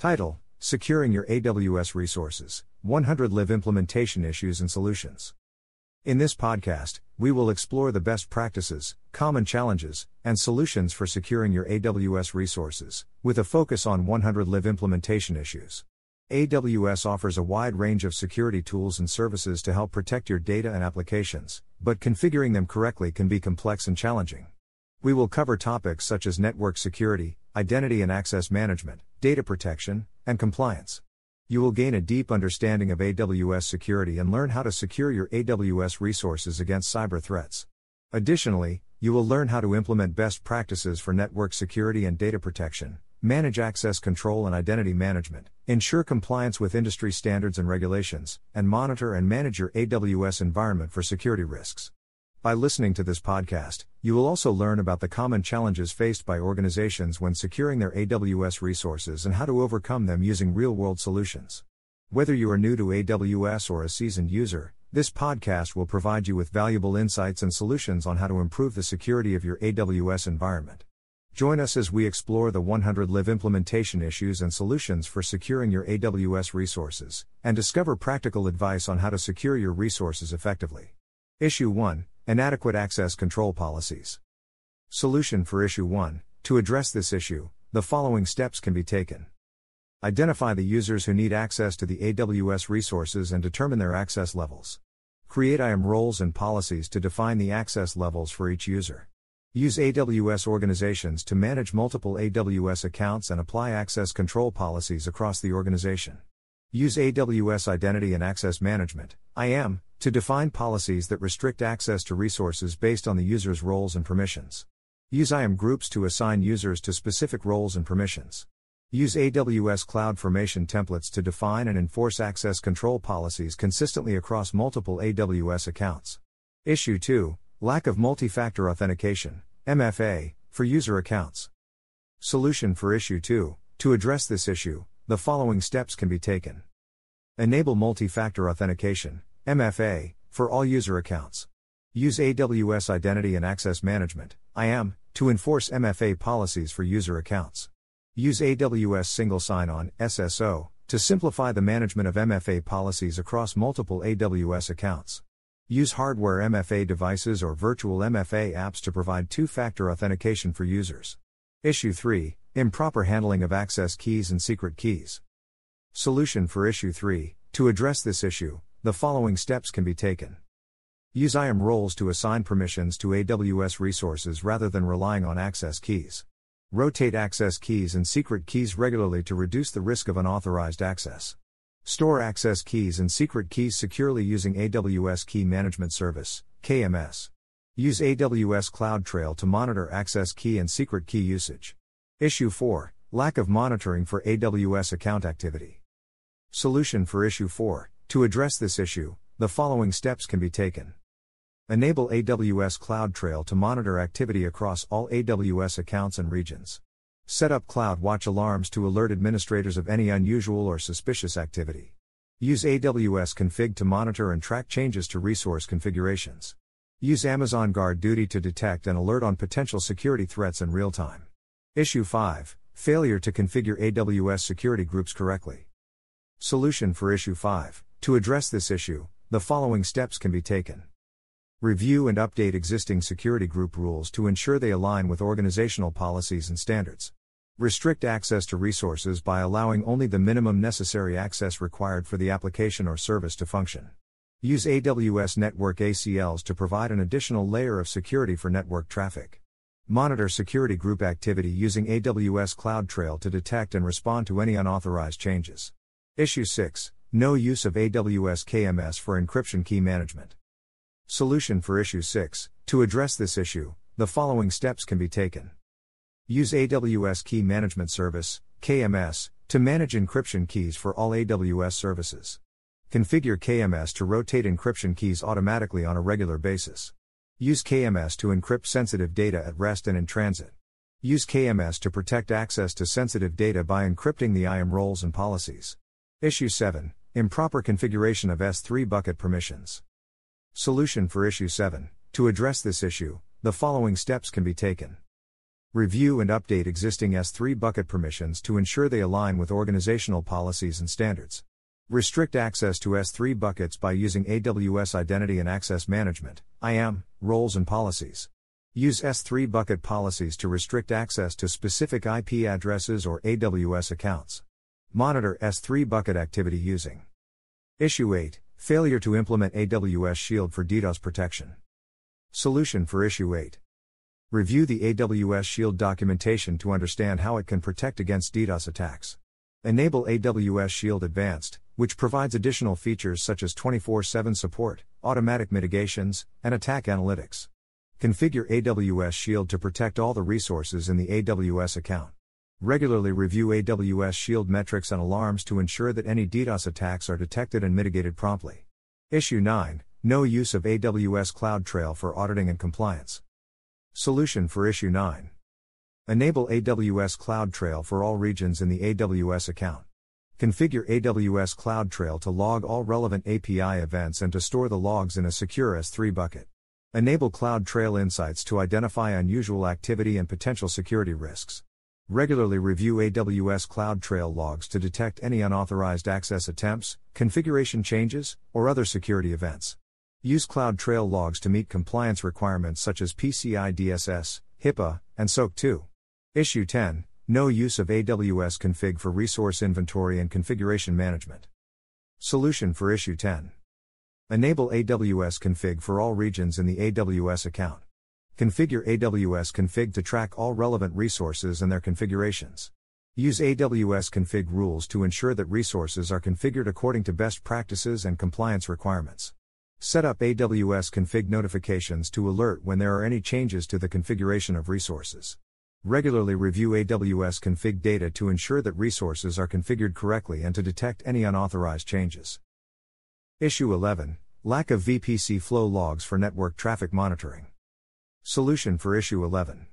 Title Securing Your AWS Resources 100 Live Implementation Issues and Solutions. In this podcast, we will explore the best practices, common challenges, and solutions for securing your AWS resources, with a focus on 100 Live implementation issues. AWS offers a wide range of security tools and services to help protect your data and applications, but configuring them correctly can be complex and challenging. We will cover topics such as network security, identity and access management, data protection, and compliance. You will gain a deep understanding of AWS security and learn how to secure your AWS resources against cyber threats. Additionally, you will learn how to implement best practices for network security and data protection, manage access control and identity management, ensure compliance with industry standards and regulations, and monitor and manage your AWS environment for security risks. By listening to this podcast, you will also learn about the common challenges faced by organizations when securing their AWS resources and how to overcome them using real world solutions. Whether you are new to AWS or a seasoned user, this podcast will provide you with valuable insights and solutions on how to improve the security of your AWS environment. Join us as we explore the 100 Live implementation issues and solutions for securing your AWS resources, and discover practical advice on how to secure your resources effectively. Issue 1 Inadequate access control policies. Solution for Issue 1 To address this issue, the following steps can be taken. Identify the users who need access to the AWS resources and determine their access levels. Create IAM roles and policies to define the access levels for each user. Use AWS organizations to manage multiple AWS accounts and apply access control policies across the organization. Use AWS Identity and Access Management, IAM, to define policies that restrict access to resources based on the user's roles and permissions. Use IAM groups to assign users to specific roles and permissions. Use AWS CloudFormation templates to define and enforce access control policies consistently across multiple AWS accounts. Issue 2 Lack of multi factor authentication, MFA, for user accounts. Solution for Issue 2 To address this issue, the following steps can be taken. Enable multi factor authentication, MFA, for all user accounts. Use AWS Identity and Access Management, IAM, to enforce MFA policies for user accounts. Use AWS Single Sign On, SSO, to simplify the management of MFA policies across multiple AWS accounts. Use hardware MFA devices or virtual MFA apps to provide two factor authentication for users. Issue 3 Improper handling of access keys and secret keys. Solution for Issue 3 To address this issue, the following steps can be taken. Use IAM roles to assign permissions to AWS resources rather than relying on access keys. Rotate access keys and secret keys regularly to reduce the risk of unauthorized access. Store access keys and secret keys securely using AWS Key Management Service, KMS. Use AWS CloudTrail to monitor access key and secret key usage. Issue 4 Lack of monitoring for AWS account activity. Solution for Issue 4 To address this issue, the following steps can be taken. Enable AWS CloudTrail to monitor activity across all AWS accounts and regions. Set up CloudWatch alarms to alert administrators of any unusual or suspicious activity. Use AWS Config to monitor and track changes to resource configurations. Use Amazon Guard Duty to detect and alert on potential security threats in real time. Issue 5 Failure to configure AWS security groups correctly. Solution for Issue 5 To address this issue, the following steps can be taken. Review and update existing security group rules to ensure they align with organizational policies and standards. Restrict access to resources by allowing only the minimum necessary access required for the application or service to function. Use AWS Network ACLs to provide an additional layer of security for network traffic. Monitor security group activity using AWS CloudTrail to detect and respond to any unauthorized changes. Issue 6 No use of AWS KMS for encryption key management. Solution for Issue 6 To address this issue, the following steps can be taken. Use AWS Key Management Service, KMS, to manage encryption keys for all AWS services. Configure KMS to rotate encryption keys automatically on a regular basis. Use KMS to encrypt sensitive data at rest and in transit. Use KMS to protect access to sensitive data by encrypting the IAM roles and policies. Issue 7 Improper configuration of S3 bucket permissions. Solution for Issue 7 To address this issue, the following steps can be taken. Review and update existing S3 bucket permissions to ensure they align with organizational policies and standards. Restrict access to S3 buckets by using AWS Identity and Access Management, IAM, roles and policies. Use S3 bucket policies to restrict access to specific IP addresses or AWS accounts. Monitor S3 bucket activity using Issue 8 Failure to implement AWS Shield for DDoS protection. Solution for Issue 8 Review the AWS Shield documentation to understand how it can protect against DDoS attacks. Enable AWS Shield Advanced, which provides additional features such as 24 7 support, automatic mitigations, and attack analytics. Configure AWS Shield to protect all the resources in the AWS account. Regularly review AWS Shield metrics and alarms to ensure that any DDoS attacks are detected and mitigated promptly. Issue 9 No use of AWS CloudTrail for auditing and compliance. Solution for Issue 9 Enable AWS CloudTrail for all regions in the AWS account. Configure AWS CloudTrail to log all relevant API events and to store the logs in a secure S3 bucket. Enable CloudTrail insights to identify unusual activity and potential security risks. Regularly review AWS CloudTrail logs to detect any unauthorized access attempts, configuration changes, or other security events. Use CloudTrail logs to meet compliance requirements such as PCI DSS, HIPAA, and SOC 2. Issue 10 No use of AWS config for resource inventory and configuration management. Solution for Issue 10 Enable AWS config for all regions in the AWS account. Configure AWS config to track all relevant resources and their configurations. Use AWS config rules to ensure that resources are configured according to best practices and compliance requirements. Set up AWS config notifications to alert when there are any changes to the configuration of resources. Regularly review AWS config data to ensure that resources are configured correctly and to detect any unauthorized changes. Issue 11 Lack of VPC flow logs for network traffic monitoring. Solution for Issue 11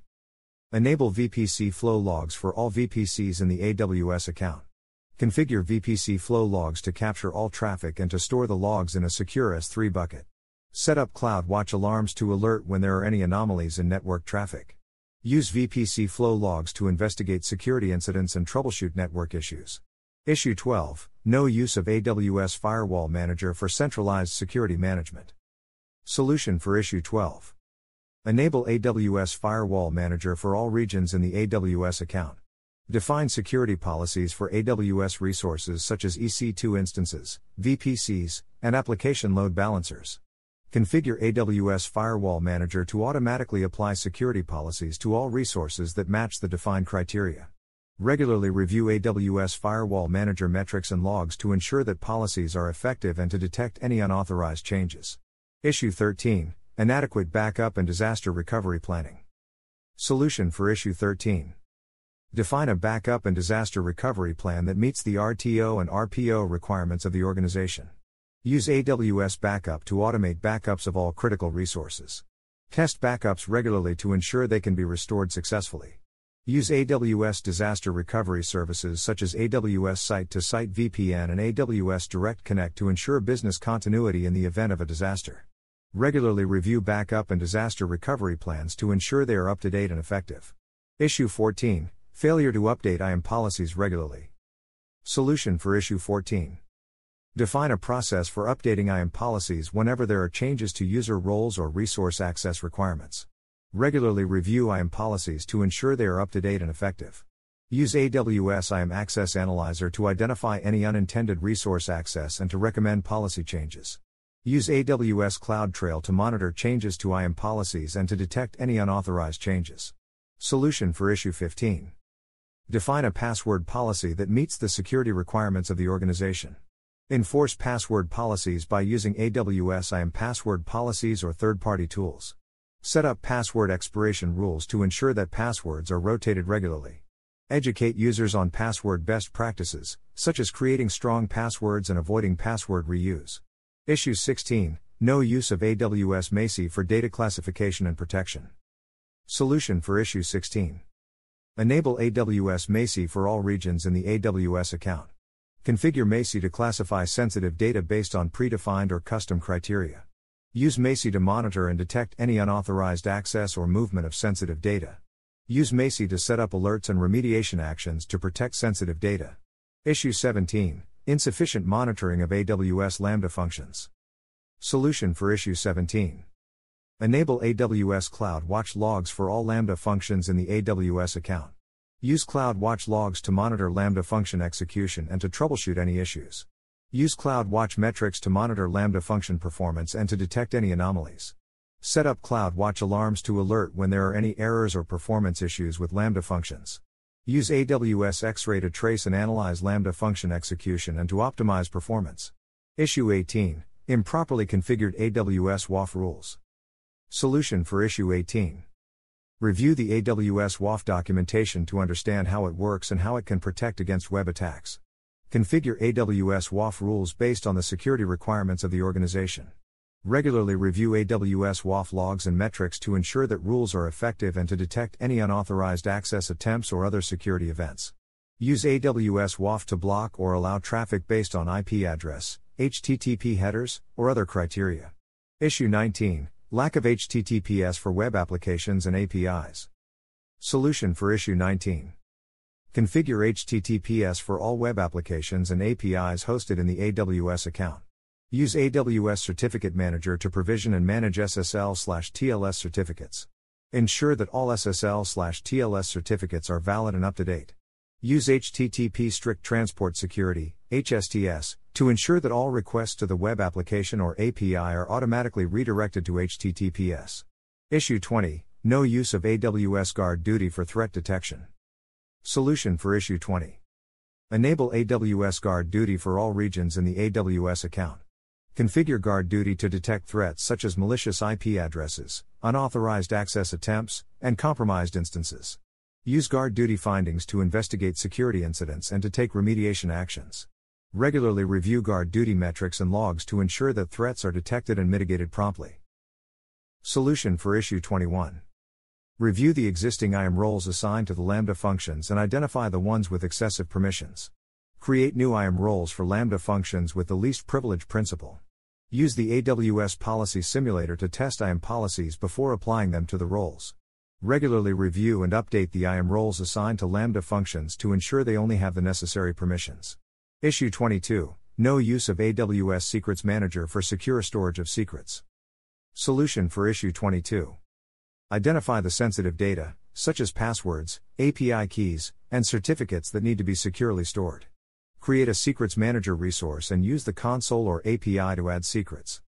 Enable VPC flow logs for all VPCs in the AWS account. Configure VPC flow logs to capture all traffic and to store the logs in a secure S3 bucket. Set up CloudWatch alarms to alert when there are any anomalies in network traffic. Use VPC flow logs to investigate security incidents and troubleshoot network issues. Issue 12 No use of AWS Firewall Manager for centralized security management. Solution for Issue 12 Enable AWS Firewall Manager for all regions in the AWS account. Define security policies for AWS resources such as EC2 instances, VPCs, and application load balancers. Configure AWS Firewall Manager to automatically apply security policies to all resources that match the defined criteria. Regularly review AWS Firewall Manager metrics and logs to ensure that policies are effective and to detect any unauthorized changes. Issue 13 Inadequate Backup and Disaster Recovery Planning. Solution for Issue 13 Define a backup and disaster recovery plan that meets the RTO and RPO requirements of the organization. Use AWS Backup to automate backups of all critical resources. Test backups regularly to ensure they can be restored successfully. Use AWS disaster recovery services such as AWS Site to Site VPN and AWS Direct Connect to ensure business continuity in the event of a disaster. Regularly review backup and disaster recovery plans to ensure they are up to date and effective. Issue 14 Failure to update IAM policies regularly. Solution for Issue 14 Define a process for updating IAM policies whenever there are changes to user roles or resource access requirements. Regularly review IAM policies to ensure they are up to date and effective. Use AWS IAM Access Analyzer to identify any unintended resource access and to recommend policy changes. Use AWS CloudTrail to monitor changes to IAM policies and to detect any unauthorized changes. Solution for Issue 15 Define a password policy that meets the security requirements of the organization. Enforce password policies by using AWS IAM password policies or third party tools. Set up password expiration rules to ensure that passwords are rotated regularly. Educate users on password best practices, such as creating strong passwords and avoiding password reuse. Issue 16 No use of AWS Macie for data classification and protection. Solution for Issue 16 Enable AWS Macie for all regions in the AWS account. Configure Macie to classify sensitive data based on predefined or custom criteria. Use Macie to monitor and detect any unauthorized access or movement of sensitive data. Use Macie to set up alerts and remediation actions to protect sensitive data. Issue 17 Insufficient monitoring of AWS Lambda functions. Solution for Issue 17 Enable AWS CloudWatch logs for all Lambda functions in the AWS account. Use CloudWatch logs to monitor Lambda function execution and to troubleshoot any issues. Use CloudWatch metrics to monitor Lambda function performance and to detect any anomalies. Set up CloudWatch alarms to alert when there are any errors or performance issues with Lambda functions. Use AWS X-Ray to trace and analyze Lambda function execution and to optimize performance. Issue 18 Improperly configured AWS WAF rules. Solution for Issue 18 Review the AWS WAF documentation to understand how it works and how it can protect against web attacks. Configure AWS WAF rules based on the security requirements of the organization. Regularly review AWS WAF logs and metrics to ensure that rules are effective and to detect any unauthorized access attempts or other security events. Use AWS WAF to block or allow traffic based on IP address, HTTP headers, or other criteria. Issue 19 Lack of HTTPS for web applications and APIs. Solution for Issue 19 Configure HTTPS for all web applications and APIs hosted in the AWS account. Use AWS Certificate Manager to provision and manage SSL/TLS certificates. Ensure that all SSL/TLS certificates are valid and up to date. Use HTTP Strict Transport Security (HSTS) to ensure that all requests to the web application or API are automatically redirected to HTTPS. Issue 20: No use of AWS Guard Duty for threat detection. Solution for issue 20. Enable AWS Guard Duty for all regions in the AWS account. Configure guard duty to detect threats such as malicious IP addresses, unauthorized access attempts, and compromised instances. Use guard duty findings to investigate security incidents and to take remediation actions. Regularly review guard duty metrics and logs to ensure that threats are detected and mitigated promptly. Solution for Issue 21 Review the existing IAM roles assigned to the Lambda functions and identify the ones with excessive permissions. Create new IAM roles for Lambda functions with the least privilege principle. Use the AWS Policy Simulator to test IAM policies before applying them to the roles. Regularly review and update the IAM roles assigned to Lambda functions to ensure they only have the necessary permissions. Issue 22 No use of AWS Secrets Manager for secure storage of secrets. Solution for Issue 22 Identify the sensitive data, such as passwords, API keys, and certificates that need to be securely stored. Create a Secrets Manager resource and use the console or API to add secrets.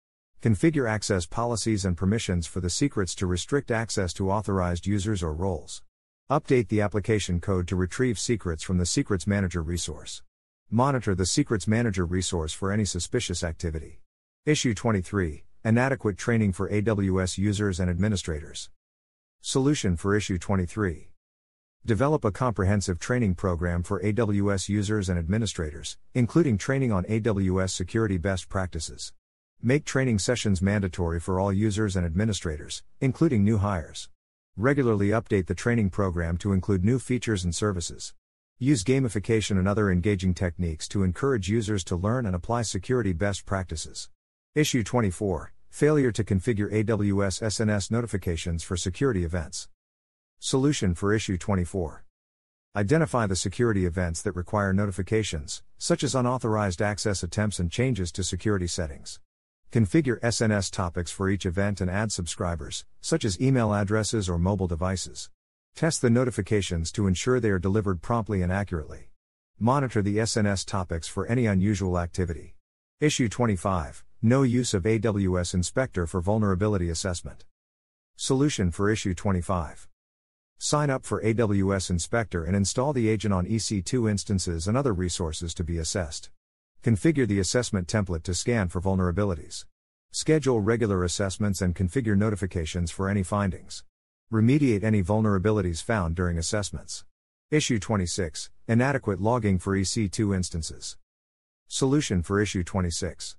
Configure access policies and permissions for the secrets to restrict access to authorized users or roles. Update the application code to retrieve secrets from the Secrets Manager resource. Monitor the Secrets Manager resource for any suspicious activity. Issue 23 Inadequate training for AWS users and administrators. Solution for Issue 23 Develop a comprehensive training program for AWS users and administrators, including training on AWS security best practices. Make training sessions mandatory for all users and administrators, including new hires. Regularly update the training program to include new features and services. Use gamification and other engaging techniques to encourage users to learn and apply security best practices. Issue 24 Failure to configure AWS SNS notifications for security events. Solution for Issue 24. Identify the security events that require notifications, such as unauthorized access attempts and changes to security settings. Configure SNS topics for each event and add subscribers, such as email addresses or mobile devices. Test the notifications to ensure they are delivered promptly and accurately. Monitor the SNS topics for any unusual activity. Issue 25 No use of AWS Inspector for vulnerability assessment. Solution for Issue 25 Sign up for AWS Inspector and install the agent on EC2 instances and other resources to be assessed. Configure the assessment template to scan for vulnerabilities. Schedule regular assessments and configure notifications for any findings. Remediate any vulnerabilities found during assessments. Issue 26 Inadequate logging for EC2 instances. Solution for Issue 26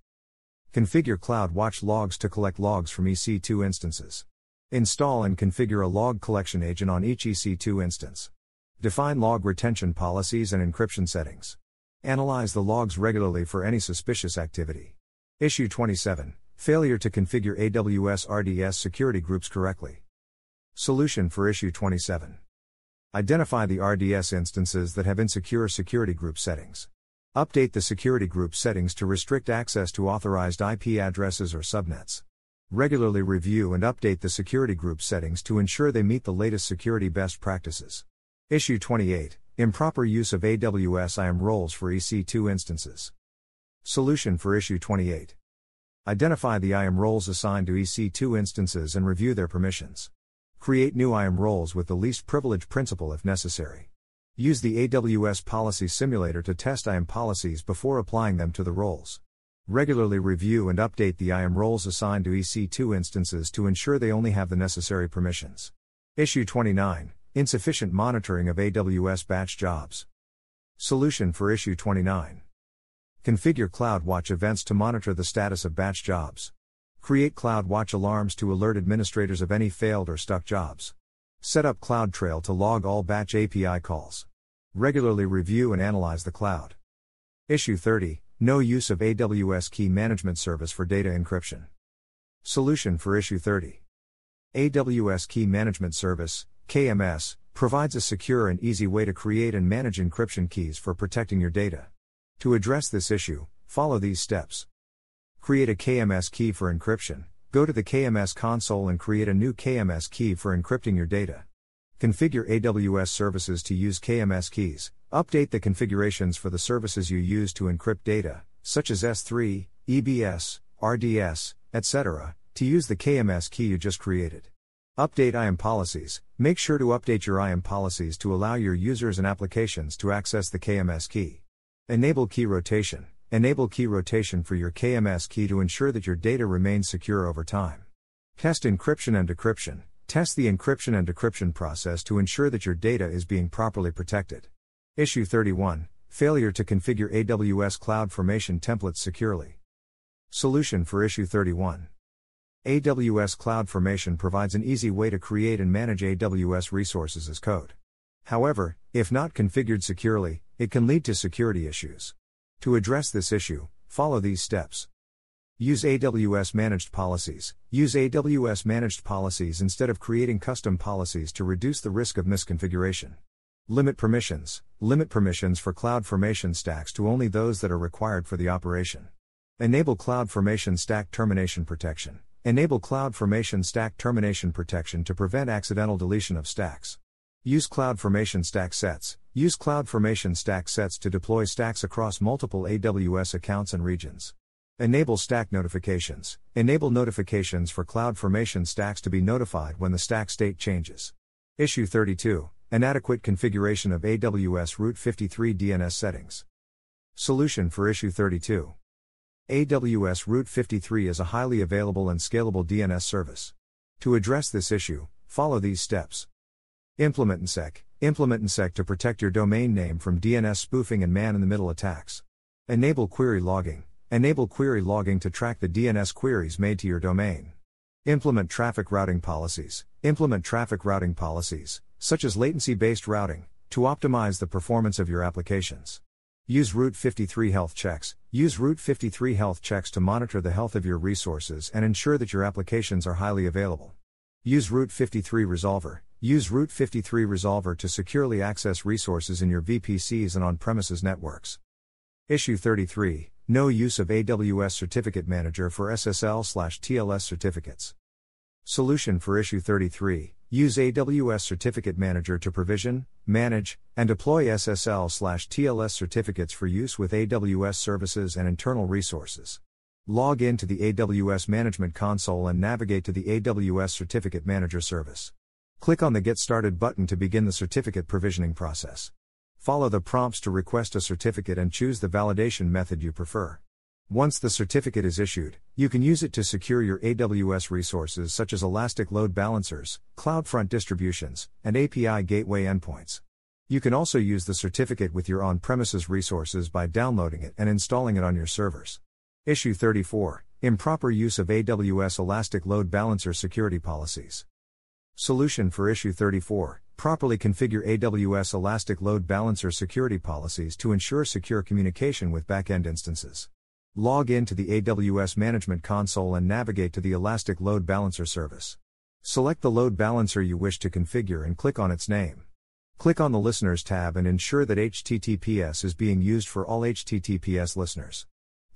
Configure CloudWatch logs to collect logs from EC2 instances. Install and configure a log collection agent on each EC2 instance. Define log retention policies and encryption settings. Analyze the logs regularly for any suspicious activity. Issue 27 Failure to configure AWS RDS security groups correctly. Solution for Issue 27 Identify the RDS instances that have insecure security group settings. Update the security group settings to restrict access to authorized IP addresses or subnets. Regularly review and update the security group settings to ensure they meet the latest security best practices. Issue 28 Improper use of AWS IAM roles for EC2 instances. Solution for Issue 28 Identify the IAM roles assigned to EC2 instances and review their permissions. Create new IAM roles with the least privilege principle if necessary. Use the AWS Policy Simulator to test IAM policies before applying them to the roles. Regularly review and update the IAM roles assigned to EC2 instances to ensure they only have the necessary permissions. Issue 29 Insufficient monitoring of AWS batch jobs. Solution for Issue 29. Configure CloudWatch events to monitor the status of batch jobs. Create CloudWatch alarms to alert administrators of any failed or stuck jobs. Set up CloudTrail to log all batch API calls. Regularly review and analyze the cloud. Issue 30 No use of AWS Key Management Service for data encryption. Solution for Issue 30 AWS Key Management Service KMS, provides a secure and easy way to create and manage encryption keys for protecting your data. To address this issue, follow these steps. Create a KMS key for encryption. Go to the KMS console and create a new KMS key for encrypting your data. Configure AWS services to use KMS keys. Update the configurations for the services you use to encrypt data, such as S3, EBS, RDS, etc., to use the KMS key you just created. Update IAM policies. Make sure to update your IAM policies to allow your users and applications to access the KMS key. Enable key rotation. Enable key rotation for your KMS key to ensure that your data remains secure over time. Test encryption and decryption. Test the encryption and decryption process to ensure that your data is being properly protected. Issue 31 Failure to configure AWS CloudFormation templates securely. Solution for Issue 31 AWS CloudFormation provides an easy way to create and manage AWS resources as code. However, if not configured securely, it can lead to security issues. To address this issue, follow these steps. Use AWS managed policies. Use AWS managed policies instead of creating custom policies to reduce the risk of misconfiguration. Limit permissions. Limit permissions for CloudFormation stacks to only those that are required for the operation. Enable CloudFormation stack termination protection. Enable CloudFormation stack termination protection to prevent accidental deletion of stacks. Use CloudFormation stack sets. Use CloudFormation stack sets to deploy stacks across multiple AWS accounts and regions. Enable stack notifications. Enable notifications for CloudFormation stacks to be notified when the stack state changes. Issue 32 Inadequate configuration of AWS Route 53 DNS settings. Solution for Issue 32 AWS Route 53 is a highly available and scalable DNS service. To address this issue, follow these steps. Implement DNSSEC. Implement DNSSEC to protect your domain name from DNS spoofing and man in the middle attacks. Enable query logging. Enable query logging to track the DNS queries made to your domain. Implement traffic routing policies. Implement traffic routing policies, such as latency based routing, to optimize the performance of your applications. Use Route 53 health checks. Use Route 53 health checks to monitor the health of your resources and ensure that your applications are highly available. Use Route 53 Resolver. Use Route 53 Resolver to securely access resources in your VPCs and on premises networks. Issue 33 No use of AWS Certificate Manager for SSL/TLS certificates. Solution for Issue 33 Use AWS Certificate Manager to provision, manage, and deploy SSL/TLS certificates for use with AWS services and internal resources. Log in to the AWS Management Console and navigate to the AWS Certificate Manager service. Click on the Get Started button to begin the certificate provisioning process. Follow the prompts to request a certificate and choose the validation method you prefer. Once the certificate is issued, you can use it to secure your AWS resources such as Elastic Load Balancers, CloudFront distributions, and API Gateway endpoints. You can also use the certificate with your on premises resources by downloading it and installing it on your servers. Issue 34 Improper use of AWS Elastic Load Balancer security policies. Solution for Issue 34 Properly configure AWS Elastic Load Balancer security policies to ensure secure communication with backend instances. Log in to the AWS Management Console and navigate to the Elastic Load Balancer service. Select the load balancer you wish to configure and click on its name. Click on the Listeners tab and ensure that HTTPS is being used for all HTTPS listeners.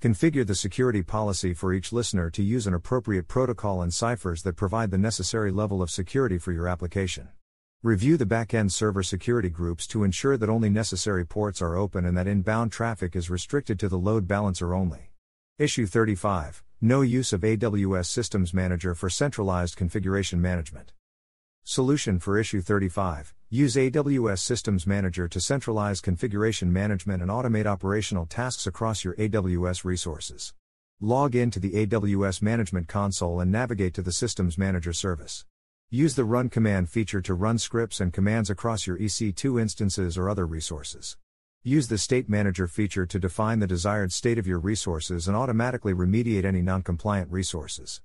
Configure the security policy for each listener to use an appropriate protocol and ciphers that provide the necessary level of security for your application. Review the backend server security groups to ensure that only necessary ports are open and that inbound traffic is restricted to the load balancer only. Issue 35 No use of AWS Systems Manager for centralized configuration management. Solution for Issue 35 Use AWS Systems Manager to centralize configuration management and automate operational tasks across your AWS resources. Log in to the AWS Management Console and navigate to the Systems Manager service. Use the Run command feature to run scripts and commands across your EC2 instances or other resources. Use the State Manager feature to define the desired state of your resources and automatically remediate any non compliant resources.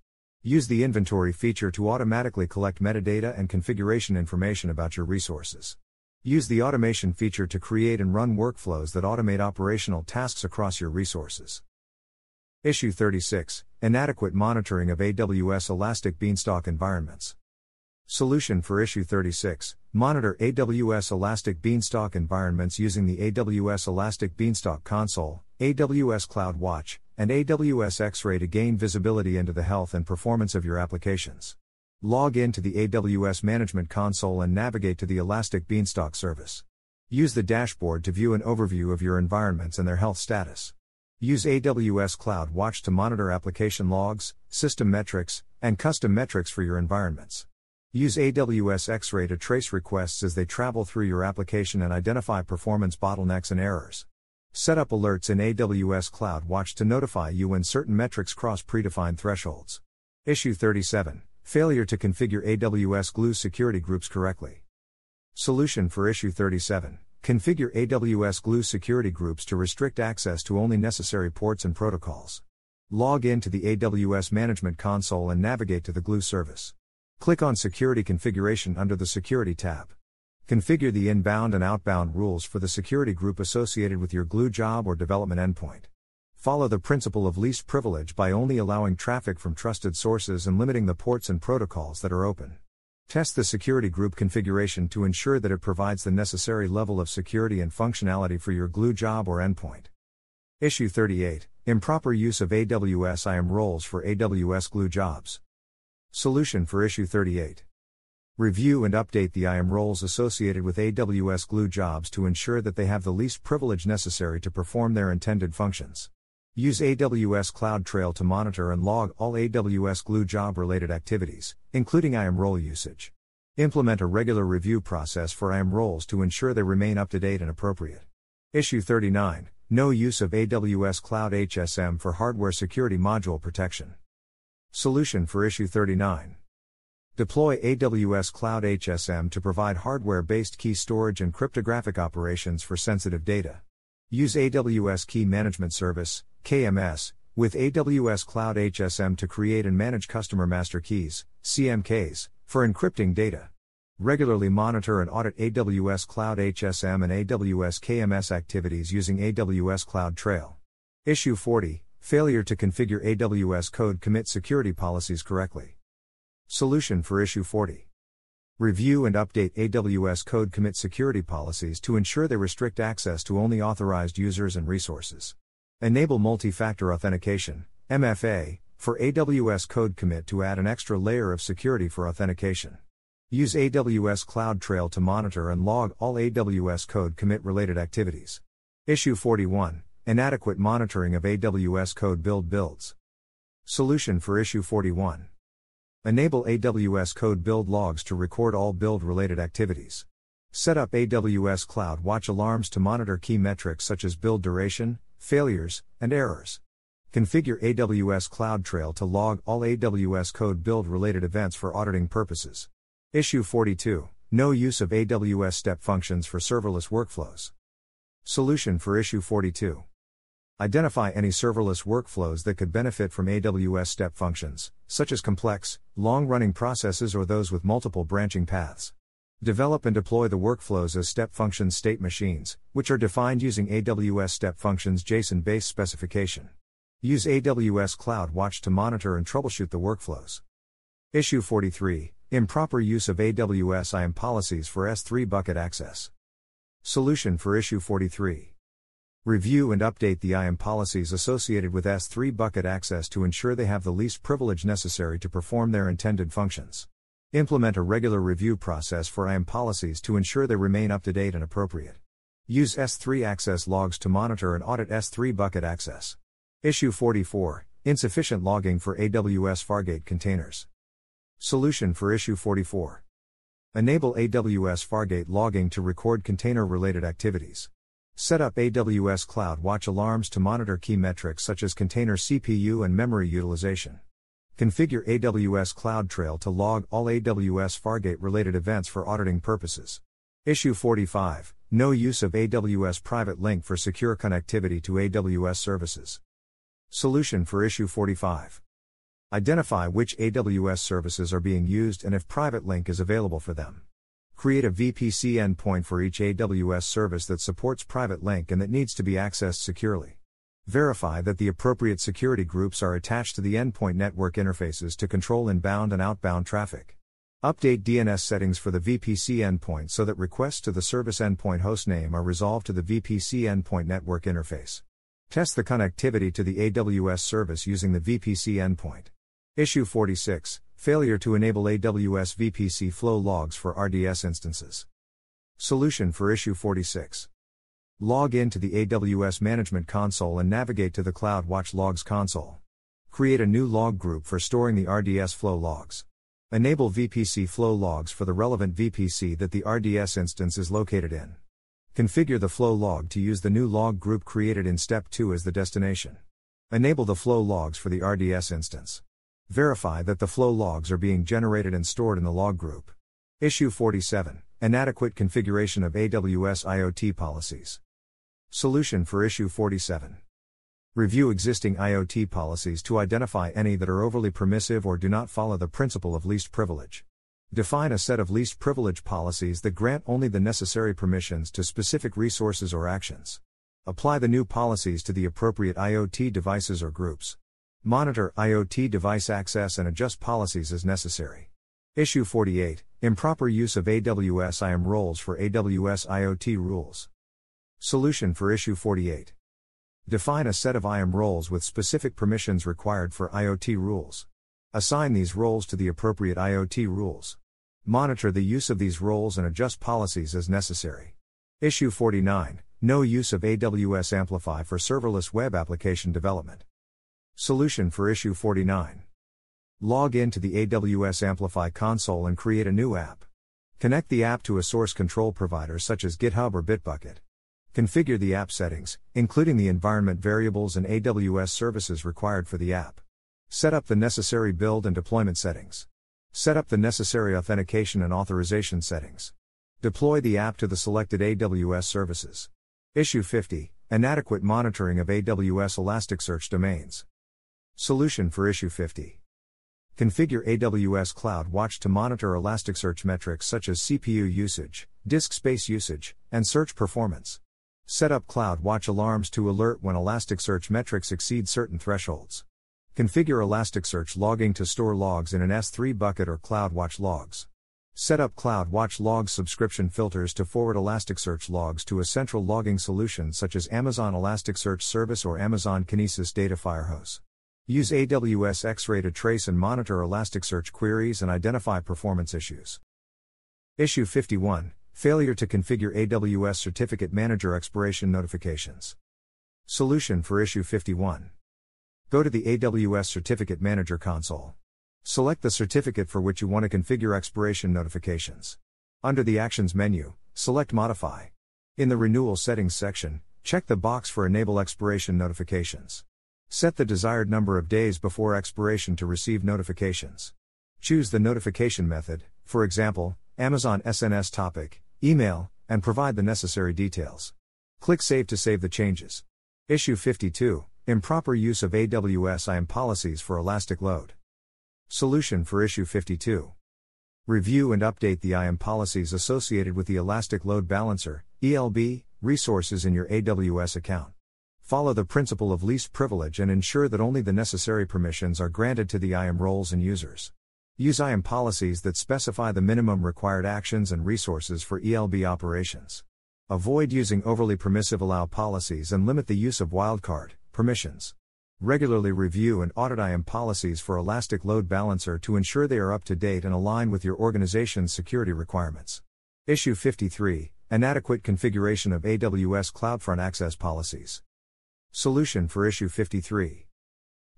Use the inventory feature to automatically collect metadata and configuration information about your resources. Use the automation feature to create and run workflows that automate operational tasks across your resources. Issue 36 Inadequate monitoring of AWS Elastic Beanstalk environments. Solution for Issue 36 Monitor AWS Elastic Beanstalk environments using the AWS Elastic Beanstalk Console, AWS CloudWatch, and AWS X-Ray to gain visibility into the health and performance of your applications. Log in to the AWS Management Console and navigate to the Elastic Beanstalk service. Use the dashboard to view an overview of your environments and their health status. Use AWS CloudWatch to monitor application logs, system metrics, and custom metrics for your environments. Use AWS X-Ray to trace requests as they travel through your application and identify performance bottlenecks and errors. Set up alerts in AWS CloudWatch to notify you when certain metrics cross predefined thresholds. Issue 37 Failure to configure AWS Glue security groups correctly. Solution for Issue 37 Configure AWS Glue security groups to restrict access to only necessary ports and protocols. Log in to the AWS Management Console and navigate to the Glue service. Click on Security Configuration under the Security tab. Configure the inbound and outbound rules for the security group associated with your glue job or development endpoint. Follow the principle of least privilege by only allowing traffic from trusted sources and limiting the ports and protocols that are open. Test the security group configuration to ensure that it provides the necessary level of security and functionality for your glue job or endpoint. Issue 38 Improper use of AWS IAM roles for AWS glue jobs. Solution for Issue 38 Review and update the IAM roles associated with AWS Glue jobs to ensure that they have the least privilege necessary to perform their intended functions. Use AWS CloudTrail to monitor and log all AWS Glue job related activities, including IAM role usage. Implement a regular review process for IAM roles to ensure they remain up to date and appropriate. Issue 39 No use of AWS Cloud HSM for hardware security module protection. Solution for Issue 39 Deploy AWS Cloud HSM to provide hardware based key storage and cryptographic operations for sensitive data. Use AWS Key Management Service, KMS, with AWS Cloud HSM to create and manage customer master keys, CMKs, for encrypting data. Regularly monitor and audit AWS Cloud HSM and AWS KMS activities using AWS CloudTrail. Issue 40 Failure to configure AWS Code Commit security policies correctly. Solution for Issue 40. Review and update AWS Code Commit security policies to ensure they restrict access to only authorized users and resources. Enable multi factor authentication, MFA, for AWS Code Commit to add an extra layer of security for authentication. Use AWS CloudTrail to monitor and log all AWS Code Commit related activities. Issue 41 Inadequate monitoring of AWS Code Build builds. Solution for Issue 41 Enable AWS Code Build logs to record all build related activities. Set up AWS CloudWatch alarms to monitor key metrics such as build duration, failures, and errors. Configure AWS CloudTrail to log all AWS Code Build related events for auditing purposes. Issue 42 No use of AWS step functions for serverless workflows. Solution for Issue 42 Identify any serverless workflows that could benefit from AWS step functions, such as complex, long running processes or those with multiple branching paths. Develop and deploy the workflows as step functions state machines, which are defined using AWS step functions JSON based specification. Use AWS CloudWatch to monitor and troubleshoot the workflows. Issue 43 Improper use of AWS IAM policies for S3 bucket access. Solution for issue 43. Review and update the IAM policies associated with S3 bucket access to ensure they have the least privilege necessary to perform their intended functions. Implement a regular review process for IAM policies to ensure they remain up to date and appropriate. Use S3 access logs to monitor and audit S3 bucket access. Issue 44 Insufficient logging for AWS Fargate containers. Solution for Issue 44 Enable AWS Fargate logging to record container related activities. Set up AWS CloudWatch alarms to monitor key metrics such as container CPU and memory utilization. Configure AWS CloudTrail to log all AWS Fargate related events for auditing purposes. Issue 45 No use of AWS Private Link for secure connectivity to AWS services. Solution for Issue 45 Identify which AWS services are being used and if Private Link is available for them. Create a VPC endpoint for each AWS service that supports private link and that needs to be accessed securely. Verify that the appropriate security groups are attached to the endpoint network interfaces to control inbound and outbound traffic. Update DNS settings for the VPC endpoint so that requests to the service endpoint hostname are resolved to the VPC endpoint network interface. Test the connectivity to the AWS service using the VPC endpoint. Issue 46 Failure to enable AWS VPC flow logs for RDS instances. Solution for Issue 46 Log in to the AWS Management Console and navigate to the CloudWatch Logs console. Create a new log group for storing the RDS flow logs. Enable VPC flow logs for the relevant VPC that the RDS instance is located in. Configure the flow log to use the new log group created in Step 2 as the destination. Enable the flow logs for the RDS instance. Verify that the flow logs are being generated and stored in the log group. Issue 47 Inadequate configuration of AWS IoT policies. Solution for Issue 47 Review existing IoT policies to identify any that are overly permissive or do not follow the principle of least privilege. Define a set of least privilege policies that grant only the necessary permissions to specific resources or actions. Apply the new policies to the appropriate IoT devices or groups. Monitor IoT device access and adjust policies as necessary. Issue 48 Improper use of AWS IAM roles for AWS IoT rules. Solution for Issue 48 Define a set of IAM roles with specific permissions required for IoT rules. Assign these roles to the appropriate IoT rules. Monitor the use of these roles and adjust policies as necessary. Issue 49 No use of AWS Amplify for serverless web application development. Solution for Issue 49. Log in to the AWS Amplify console and create a new app. Connect the app to a source control provider such as GitHub or Bitbucket. Configure the app settings, including the environment variables and AWS services required for the app. Set up the necessary build and deployment settings. Set up the necessary authentication and authorization settings. Deploy the app to the selected AWS services. Issue 50 Inadequate monitoring of AWS Elasticsearch domains. Solution for Issue 50. Configure AWS CloudWatch to monitor Elasticsearch metrics such as CPU usage, disk space usage, and search performance. Set up CloudWatch alarms to alert when Elasticsearch metrics exceed certain thresholds. Configure Elasticsearch logging to store logs in an S3 bucket or CloudWatch logs. Set up CloudWatch logs subscription filters to forward Elasticsearch logs to a central logging solution such as Amazon Elasticsearch Service or Amazon Kinesis Data Firehose. Use AWS X-Ray to trace and monitor Elasticsearch queries and identify performance issues. Issue 51 Failure to configure AWS Certificate Manager expiration notifications. Solution for Issue 51 Go to the AWS Certificate Manager console. Select the certificate for which you want to configure expiration notifications. Under the Actions menu, select Modify. In the Renewal Settings section, check the box for Enable Expiration Notifications. Set the desired number of days before expiration to receive notifications. Choose the notification method, for example, Amazon SNS topic, email, and provide the necessary details. Click Save to save the changes. Issue 52 Improper use of AWS IAM policies for Elastic Load. Solution for Issue 52 Review and update the IAM policies associated with the Elastic Load Balancer, ELB, resources in your AWS account. Follow the principle of least privilege and ensure that only the necessary permissions are granted to the IAM roles and users. Use IAM policies that specify the minimum required actions and resources for ELB operations. Avoid using overly permissive allow policies and limit the use of wildcard permissions. Regularly review and audit IAM policies for Elastic Load Balancer to ensure they are up to date and align with your organization's security requirements. Issue 53 Inadequate configuration of AWS CloudFront access policies. Solution for Issue 53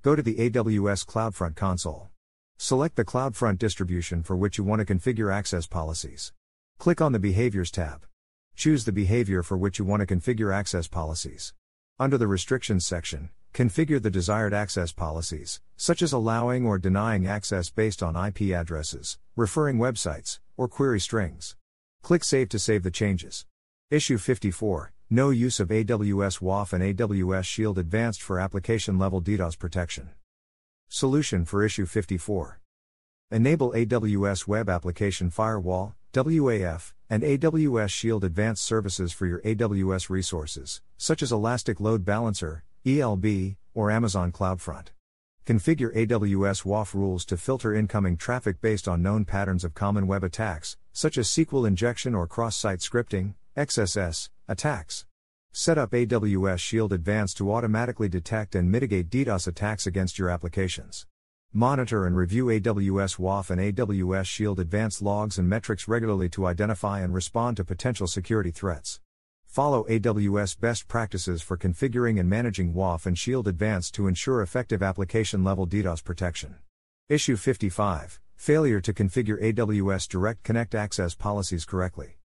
Go to the AWS CloudFront console. Select the CloudFront distribution for which you want to configure access policies. Click on the Behaviors tab. Choose the behavior for which you want to configure access policies. Under the Restrictions section, configure the desired access policies, such as allowing or denying access based on IP addresses, referring websites, or query strings. Click Save to save the changes. Issue 54 No use of AWS WAF and AWS Shield Advanced for application level DDoS protection. Solution for Issue 54 Enable AWS Web Application Firewall, WAF, and AWS Shield Advanced Services for your AWS resources, such as Elastic Load Balancer, ELB, or Amazon CloudFront. Configure AWS WAF rules to filter incoming traffic based on known patterns of common web attacks, such as SQL injection or cross site scripting, XSS, attacks. Set up AWS Shield Advanced to automatically detect and mitigate DDoS attacks against your applications. Monitor and review AWS WAF and AWS Shield Advanced logs and metrics regularly to identify and respond to potential security threats. Follow AWS best practices for configuring and managing WAF and Shield Advanced to ensure effective application level DDoS protection. Issue 55 Failure to configure AWS Direct Connect access policies correctly.